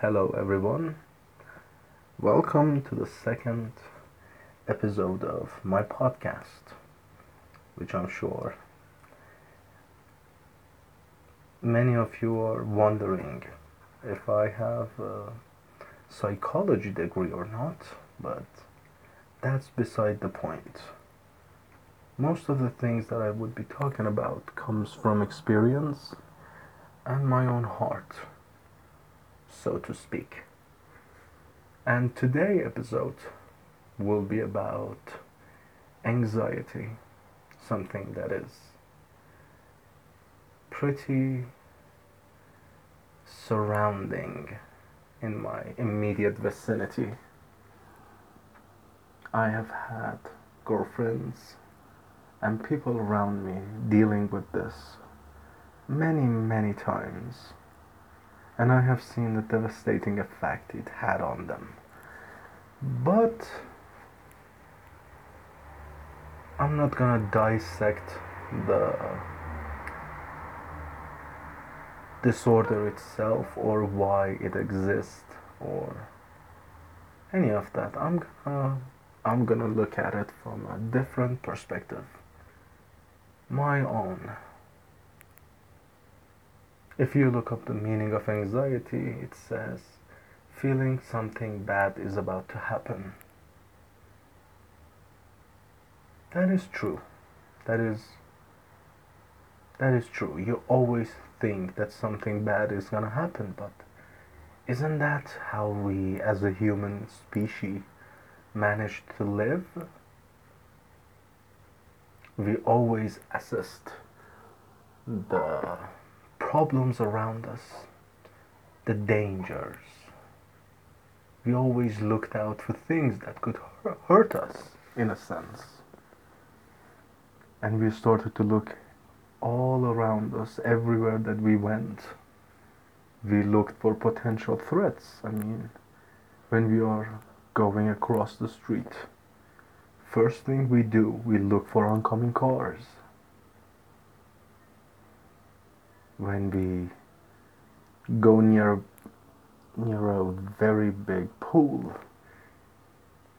Hello, everyone. Welcome to the second episode of my podcast, which I'm sure many of you are wondering if I have a psychology degree or not, but that's beside the point. Most of the things that I would be talking about comes from experience and my own heart, so to speak. And today episode will be about anxiety, something that is pretty surrounding in my immediate vicinity. I have had girlfriends and people around me dealing with this many, many times, and I have seen the devastating effect it had on them. But I'm not gonna dissect the disorder itself or why it exists or any of that. I'm gonna I'm gonna look at it from a different perspective. My own. If you look up the meaning of anxiety, it says feeling something bad is about to happen. That is true. That is that is true. You always think that something bad is going to happen, but isn't that how we as a human species manage to live? We always assessed the problems around us, the dangers. We always looked out for things that could hurt us, in a sense. And we started to look all around us, everywhere that we went. We looked for potential threats. I mean, when we are going across the street, first thing we do, we look for oncoming cars. When we go near near a very big pool,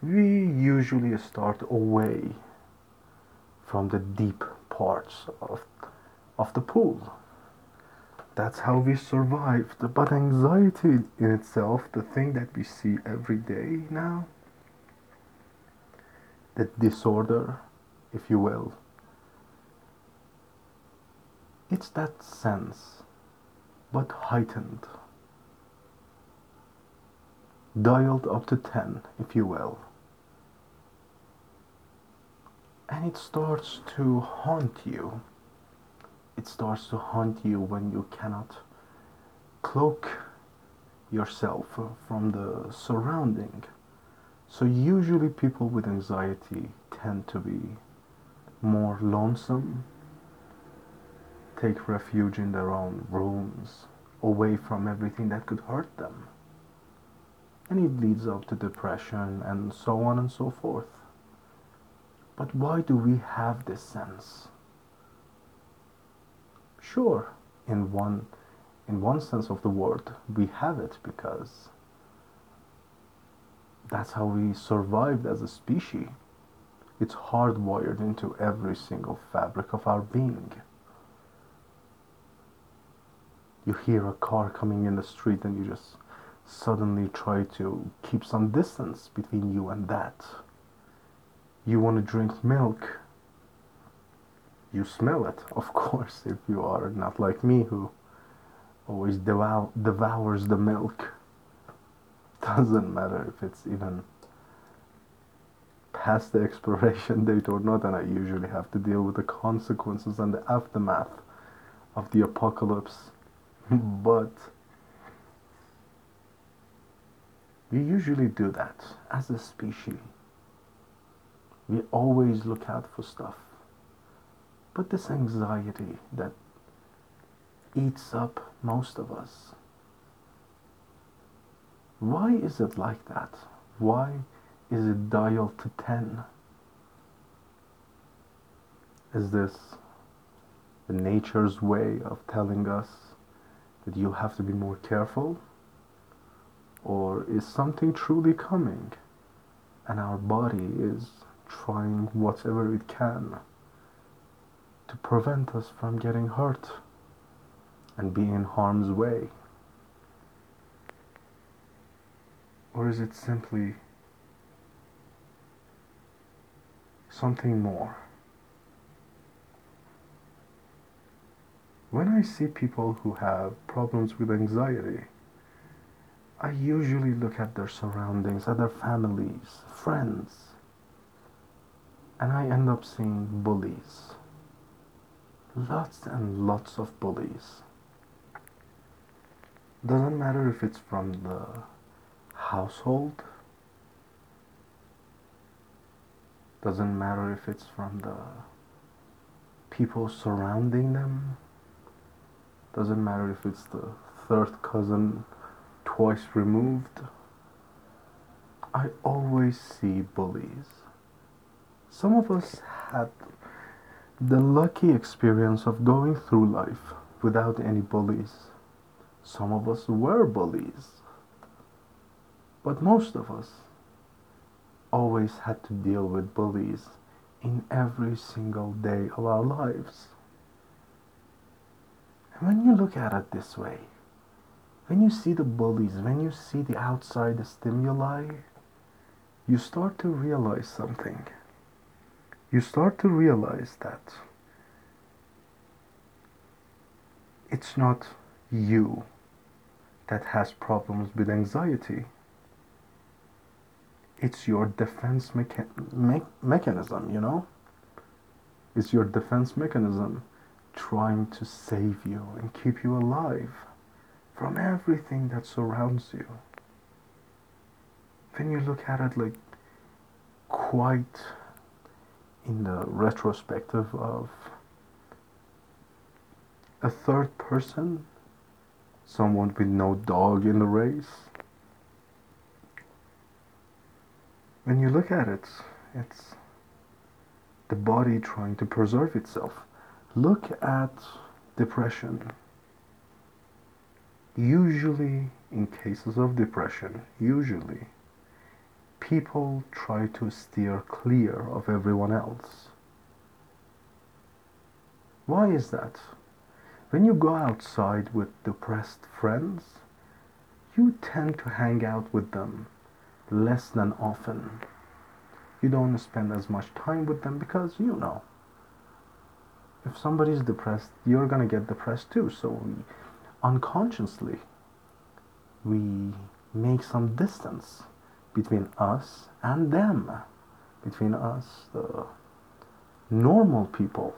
we usually start away from the deep parts of of the pool. That's how we survived. But anxiety in itself, the thing that we see every day now, the disorder, if you will, it's that sense, but heightened. Dialed up to 10, if you will. And it starts to haunt you it starts to haunt you when you cannot cloak yourself from the surrounding. So usually people with anxiety tend to be more lonesome, take refuge in their own rooms, away from everything that could hurt them. And it leads up to depression and so on and so forth. But why do we have this sense? Sure, in one in one sense of the word, we have it because that's how we survived as a species. It's hardwired into every single fabric of our being. You hear a car coming in the street and you just suddenly try to keep some distance between you and that. You want to drink milk you smell it, of course, if you are not like me who always devour, devours the milk. Doesn't matter if it's even past the expiration date or not, and I usually have to deal with the consequences and the aftermath of the apocalypse. but we usually do that as a species. We always look out for stuff but this anxiety that eats up most of us. Why is it like that? Why is it dialed to 10? Is this the nature's way of telling us that you have to be more careful? Or is something truly coming? And our body is trying whatever it can to prevent us from getting hurt and being in harm's way? Or is it simply something more? When I see people who have problems with anxiety, I usually look at their surroundings, at their families, friends, and I end up seeing bullies. Lots and lots of bullies. Doesn't matter if it's from the household, doesn't matter if it's from the people surrounding them, doesn't matter if it's the third cousin twice removed. I always see bullies. Some of us had the lucky experience of going through life without any bullies. Some of us were bullies. But most of us always had to deal with bullies in every single day of our lives. When you look at it this way, when you see the bullies, when you see the outside stimuli, you start to realize something. You start to realize that it's not you that has problems with anxiety. It's your defense mecha- me- mechanism, you know? It's your defense mechanism trying to save you and keep you alive from everything that surrounds you. When you look at it like quite in the retrospective of a third person, someone with no dog in the race. When you look at it, it's the body trying to preserve itself. Look at depression. Usually, in cases of depression, usually, people try to steer clear of everyone else. Why is that? When you go outside with depressed friends, you tend to hang out with them less than often. You don't spend as much time with them because you know if somebody's depressed, you're gonna get depressed too. So we unconsciously we make some distance between us and them, between us, the normal people,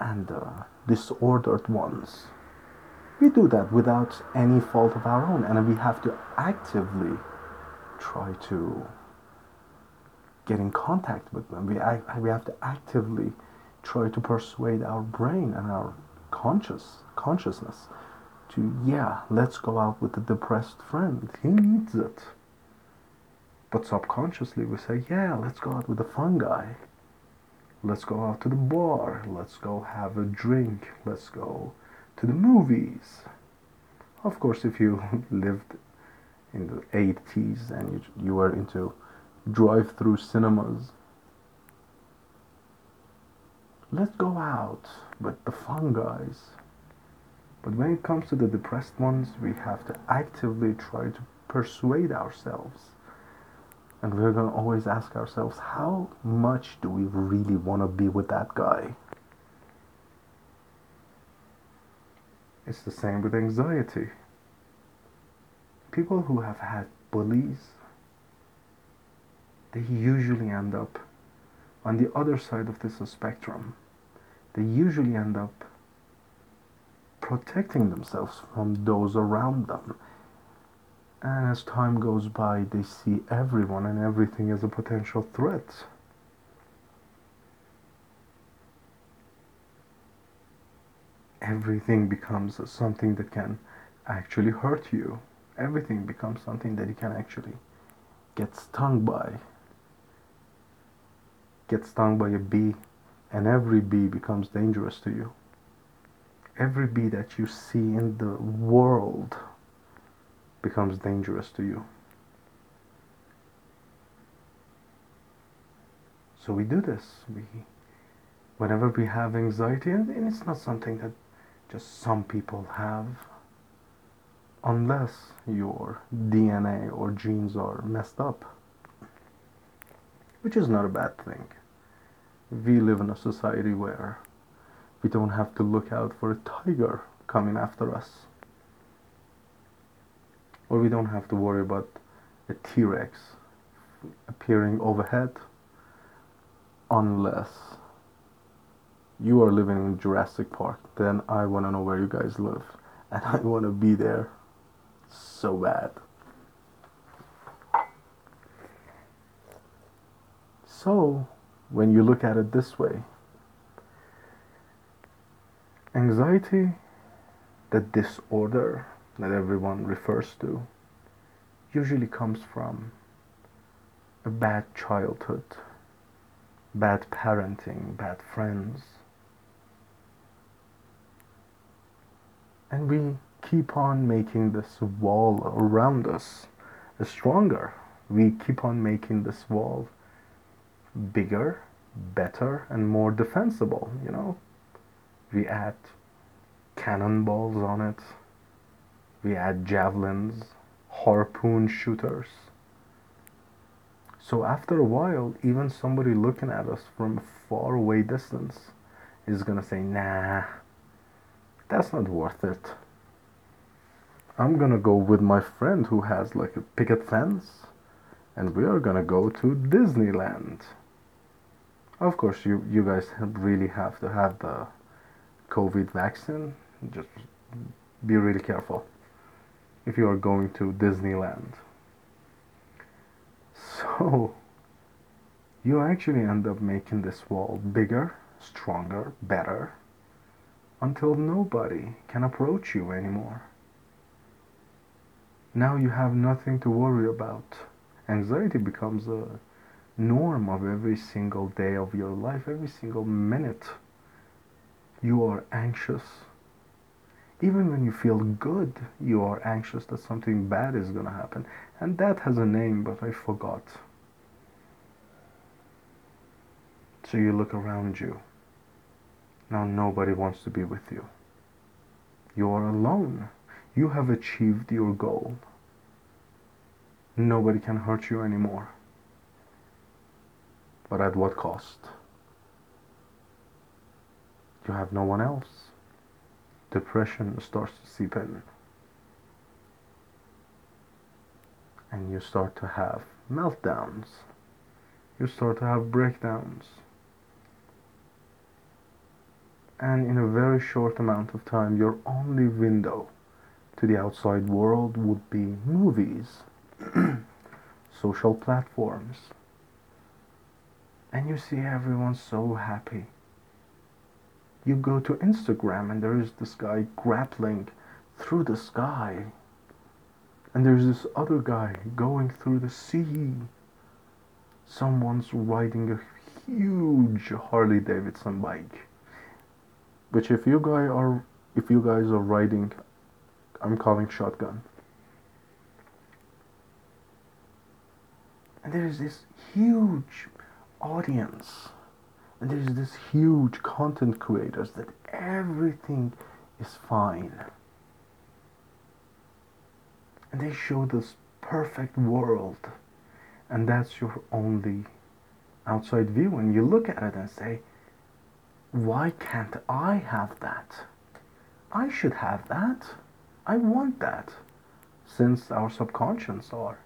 and the disordered ones. We do that without any fault of our own, and we have to actively try to get in contact with them. We, we have to actively try to persuade our brain and our conscious consciousness to yeah let's go out with a depressed friend. He needs it. But subconsciously we say yeah let's go out with a fun guy. Let's go out to the bar. Let's go have a drink. Let's go to the movies. Of course if you lived in the 80s and you, you were into drive-through cinemas let's go out with the fun guys. But when it comes to the depressed ones, we have to actively try to persuade ourselves. And we're going to always ask ourselves, how much do we really want to be with that guy? It's the same with anxiety. People who have had bullies, they usually end up on the other side of this spectrum they usually end up protecting themselves from those around them. And as time goes by, they see everyone and everything as a potential threat. Everything becomes something that can actually hurt you. Everything becomes something that you can actually get stung by. Get stung by a bee and every bee becomes dangerous to you. Every bee that you see in the world becomes dangerous to you. So we do this. We, whenever we have anxiety, and it's not something that just some people have, unless your DNA or genes are messed up, which is not a bad thing. We live in a society where we don't have to look out for a tiger coming after us. Or we don't have to worry about a T Rex appearing overhead unless you are living in Jurassic Park. Then I want to know where you guys live and I want to be there so bad. So, when you look at it this way, anxiety, the disorder that everyone refers to, usually comes from a bad childhood, bad parenting, bad friends. And we keep on making this wall around us stronger. We keep on making this wall bigger, better, and more defensible, you know. We add cannonballs on it. We add javelins, harpoon shooters. So after a while, even somebody looking at us from a far away distance is gonna say, nah, that's not worth it. I'm gonna go with my friend who has like a picket fence and we are gonna go to Disneyland. Of course, you, you guys really have to have the COVID vaccine. Just be really careful if you are going to Disneyland. So, you actually end up making this wall bigger, stronger, better, until nobody can approach you anymore. Now you have nothing to worry about. Anxiety becomes a norm of every single day of your life, every single minute. You are anxious. Even when you feel good, you are anxious that something bad is going to happen. And that has a name, but I forgot. So you look around you. Now nobody wants to be with you. You are alone. You have achieved your goal. Nobody can hurt you anymore. But at what cost? You have no one else. Depression starts to seep in. And you start to have meltdowns. You start to have breakdowns. And in a very short amount of time, your only window to the outside world would be movies social platforms. And you see everyone so happy. You go to Instagram and there is this guy grappling through the sky. And there's this other guy going through the sea. Someone's riding a huge Harley Davidson bike. Which if you guys are if you guys are riding I'm calling shotgun. and there's this huge audience. And there's this huge content creators that everything is fine. And they show this perfect world. And that's your only outside view. And you look at it and say why can't i have that? I should have that. I want that. Since our subconscious are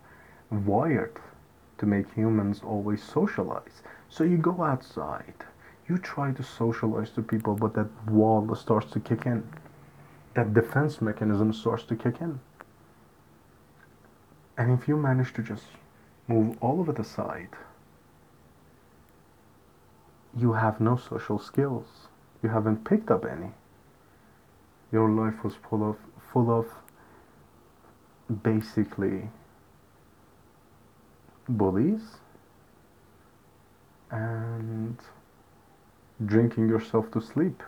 wired to make humans always socialize. So you go outside, you try to socialize to people, but that wall starts to kick in. That defense mechanism starts to kick in. And if you manage to just move all of it aside, you have no social skills. You haven't picked up any. Your life was full of full of basically bullies and drinking yourself to sleep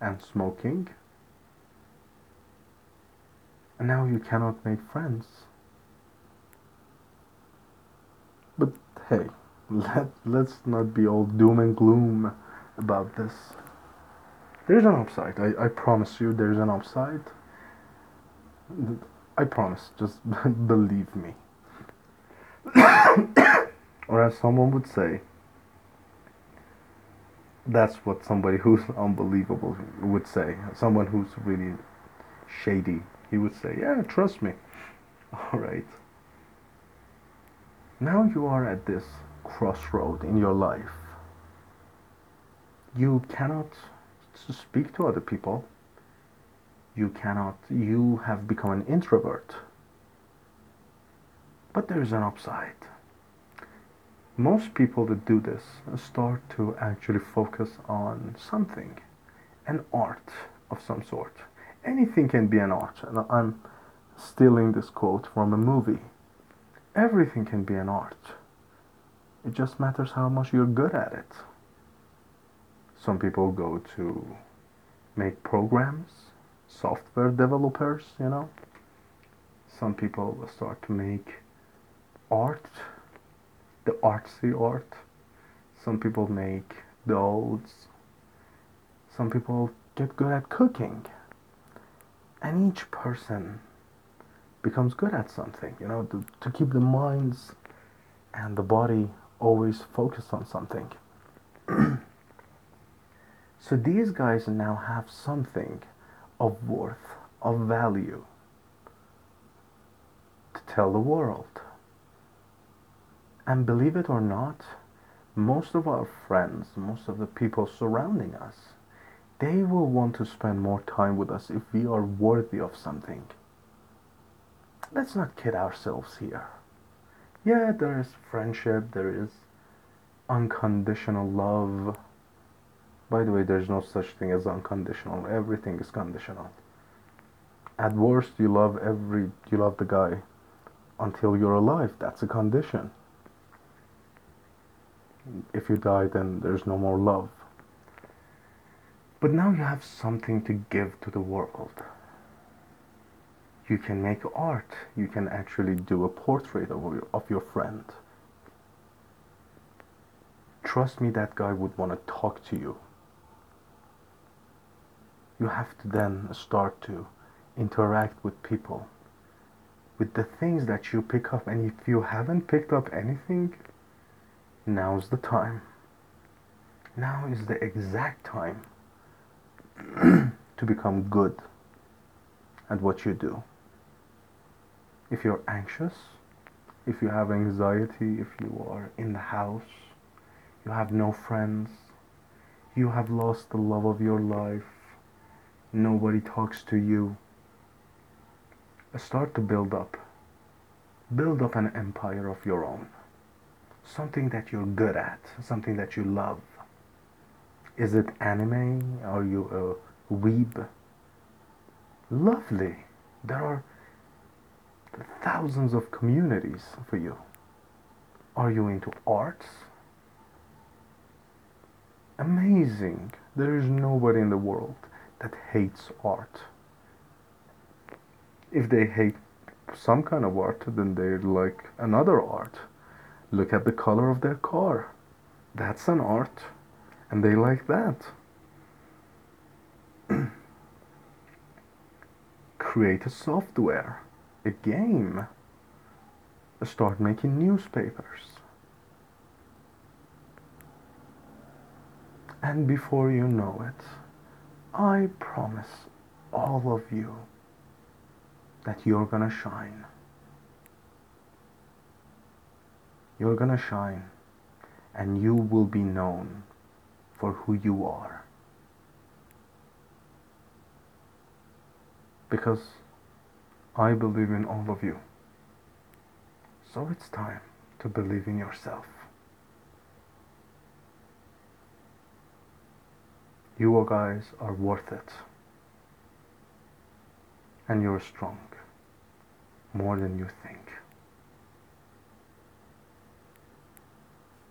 and smoking And now you cannot make friends. But hey, let, let's not be all doom and gloom about this. There's an upside. I, I promise you, there's an upside. I promise. Just believe me. or as someone would say, that's what somebody who's unbelievable would say. Someone who's really shady, he would say, Yeah, trust me. All right. Now you are at this crossroad in your life. You cannot speak to other people. You cannot, you have become an introvert. But there's an upside most people that do this start to actually focus on something, an art of some sort. Anything can be an art. And I'm stealing this quote from a movie. Everything can be an art. It just matters how much you're good at it. Some people go to make programs, software developers, you know. Some people start to make art the artsy art. Some people make dolls. Some people get good at cooking. And each person becomes good at something, you know, to, to keep the minds and the body always focused on something. so these guys now have something of worth, of value to tell the world. And believe it or not, most of our friends, most of the people surrounding us, they will want to spend more time with us if we are worthy of something. Let's not kid ourselves here. Yeah, there is friendship, there is unconditional love. By the way, there's no such thing as unconditional. Everything is conditional. At worst, you love every you love the guy until you're alive. That's a condition if you die, then there's no more love. But now you have something to give to the world. You can make art. You can actually do a portrait of your, of your friend. Trust me, that guy would want to talk to you. You have to then start to interact with people with the things that you pick up. And if you haven't picked up anything, Now's the time. Now is the exact time to become good at what you do. If you're anxious, if you have anxiety, if you are in the house, you have no friends, you have lost the love of your life, nobody talks to you, start to build up. Build up an empire of your own something that you're good at, something that you love. Is it anime? Are you a weeb? Lovely. There are thousands of communities for you. Are you into arts? Amazing. There is nobody in the world that hates art. If they hate some kind of art, then they like another art. Look at the color of their car. That's an art. And they like that. Create a software, a game. Start making newspapers. And before you know it, I promise all of you that you're gonna shine. You're gonna shine and you will be known for who you are. Because I believe in all of you. So it's time to believe in yourself. You guys are worth it. And you're strong. More than you think.